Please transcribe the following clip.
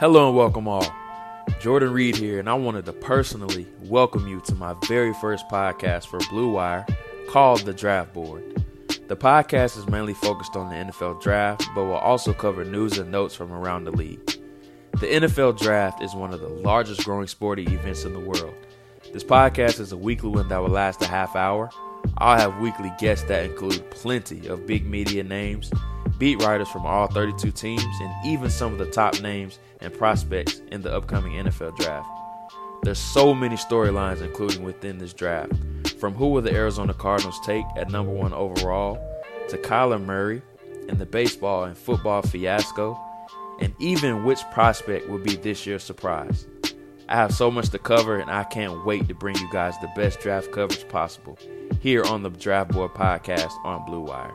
Hello and welcome all. Jordan Reed here, and I wanted to personally welcome you to my very first podcast for Blue Wire called The Draft Board. The podcast is mainly focused on the NFL draft, but will also cover news and notes from around the league. The NFL draft is one of the largest growing sporting events in the world. This podcast is a weekly one that will last a half hour. I'll have weekly guests that include plenty of big media names, beat writers from all 32 teams, and even some of the top names and prospects in the upcoming NFL draft. There's so many storylines including within this draft, from who will the Arizona Cardinals take at number one overall, to Kyler Murray and the baseball and football fiasco, and even which prospect will be this year's surprise. I have so much to cover, and I can't wait to bring you guys the best draft coverage possible here on the Draft Board podcast on Blue Wire.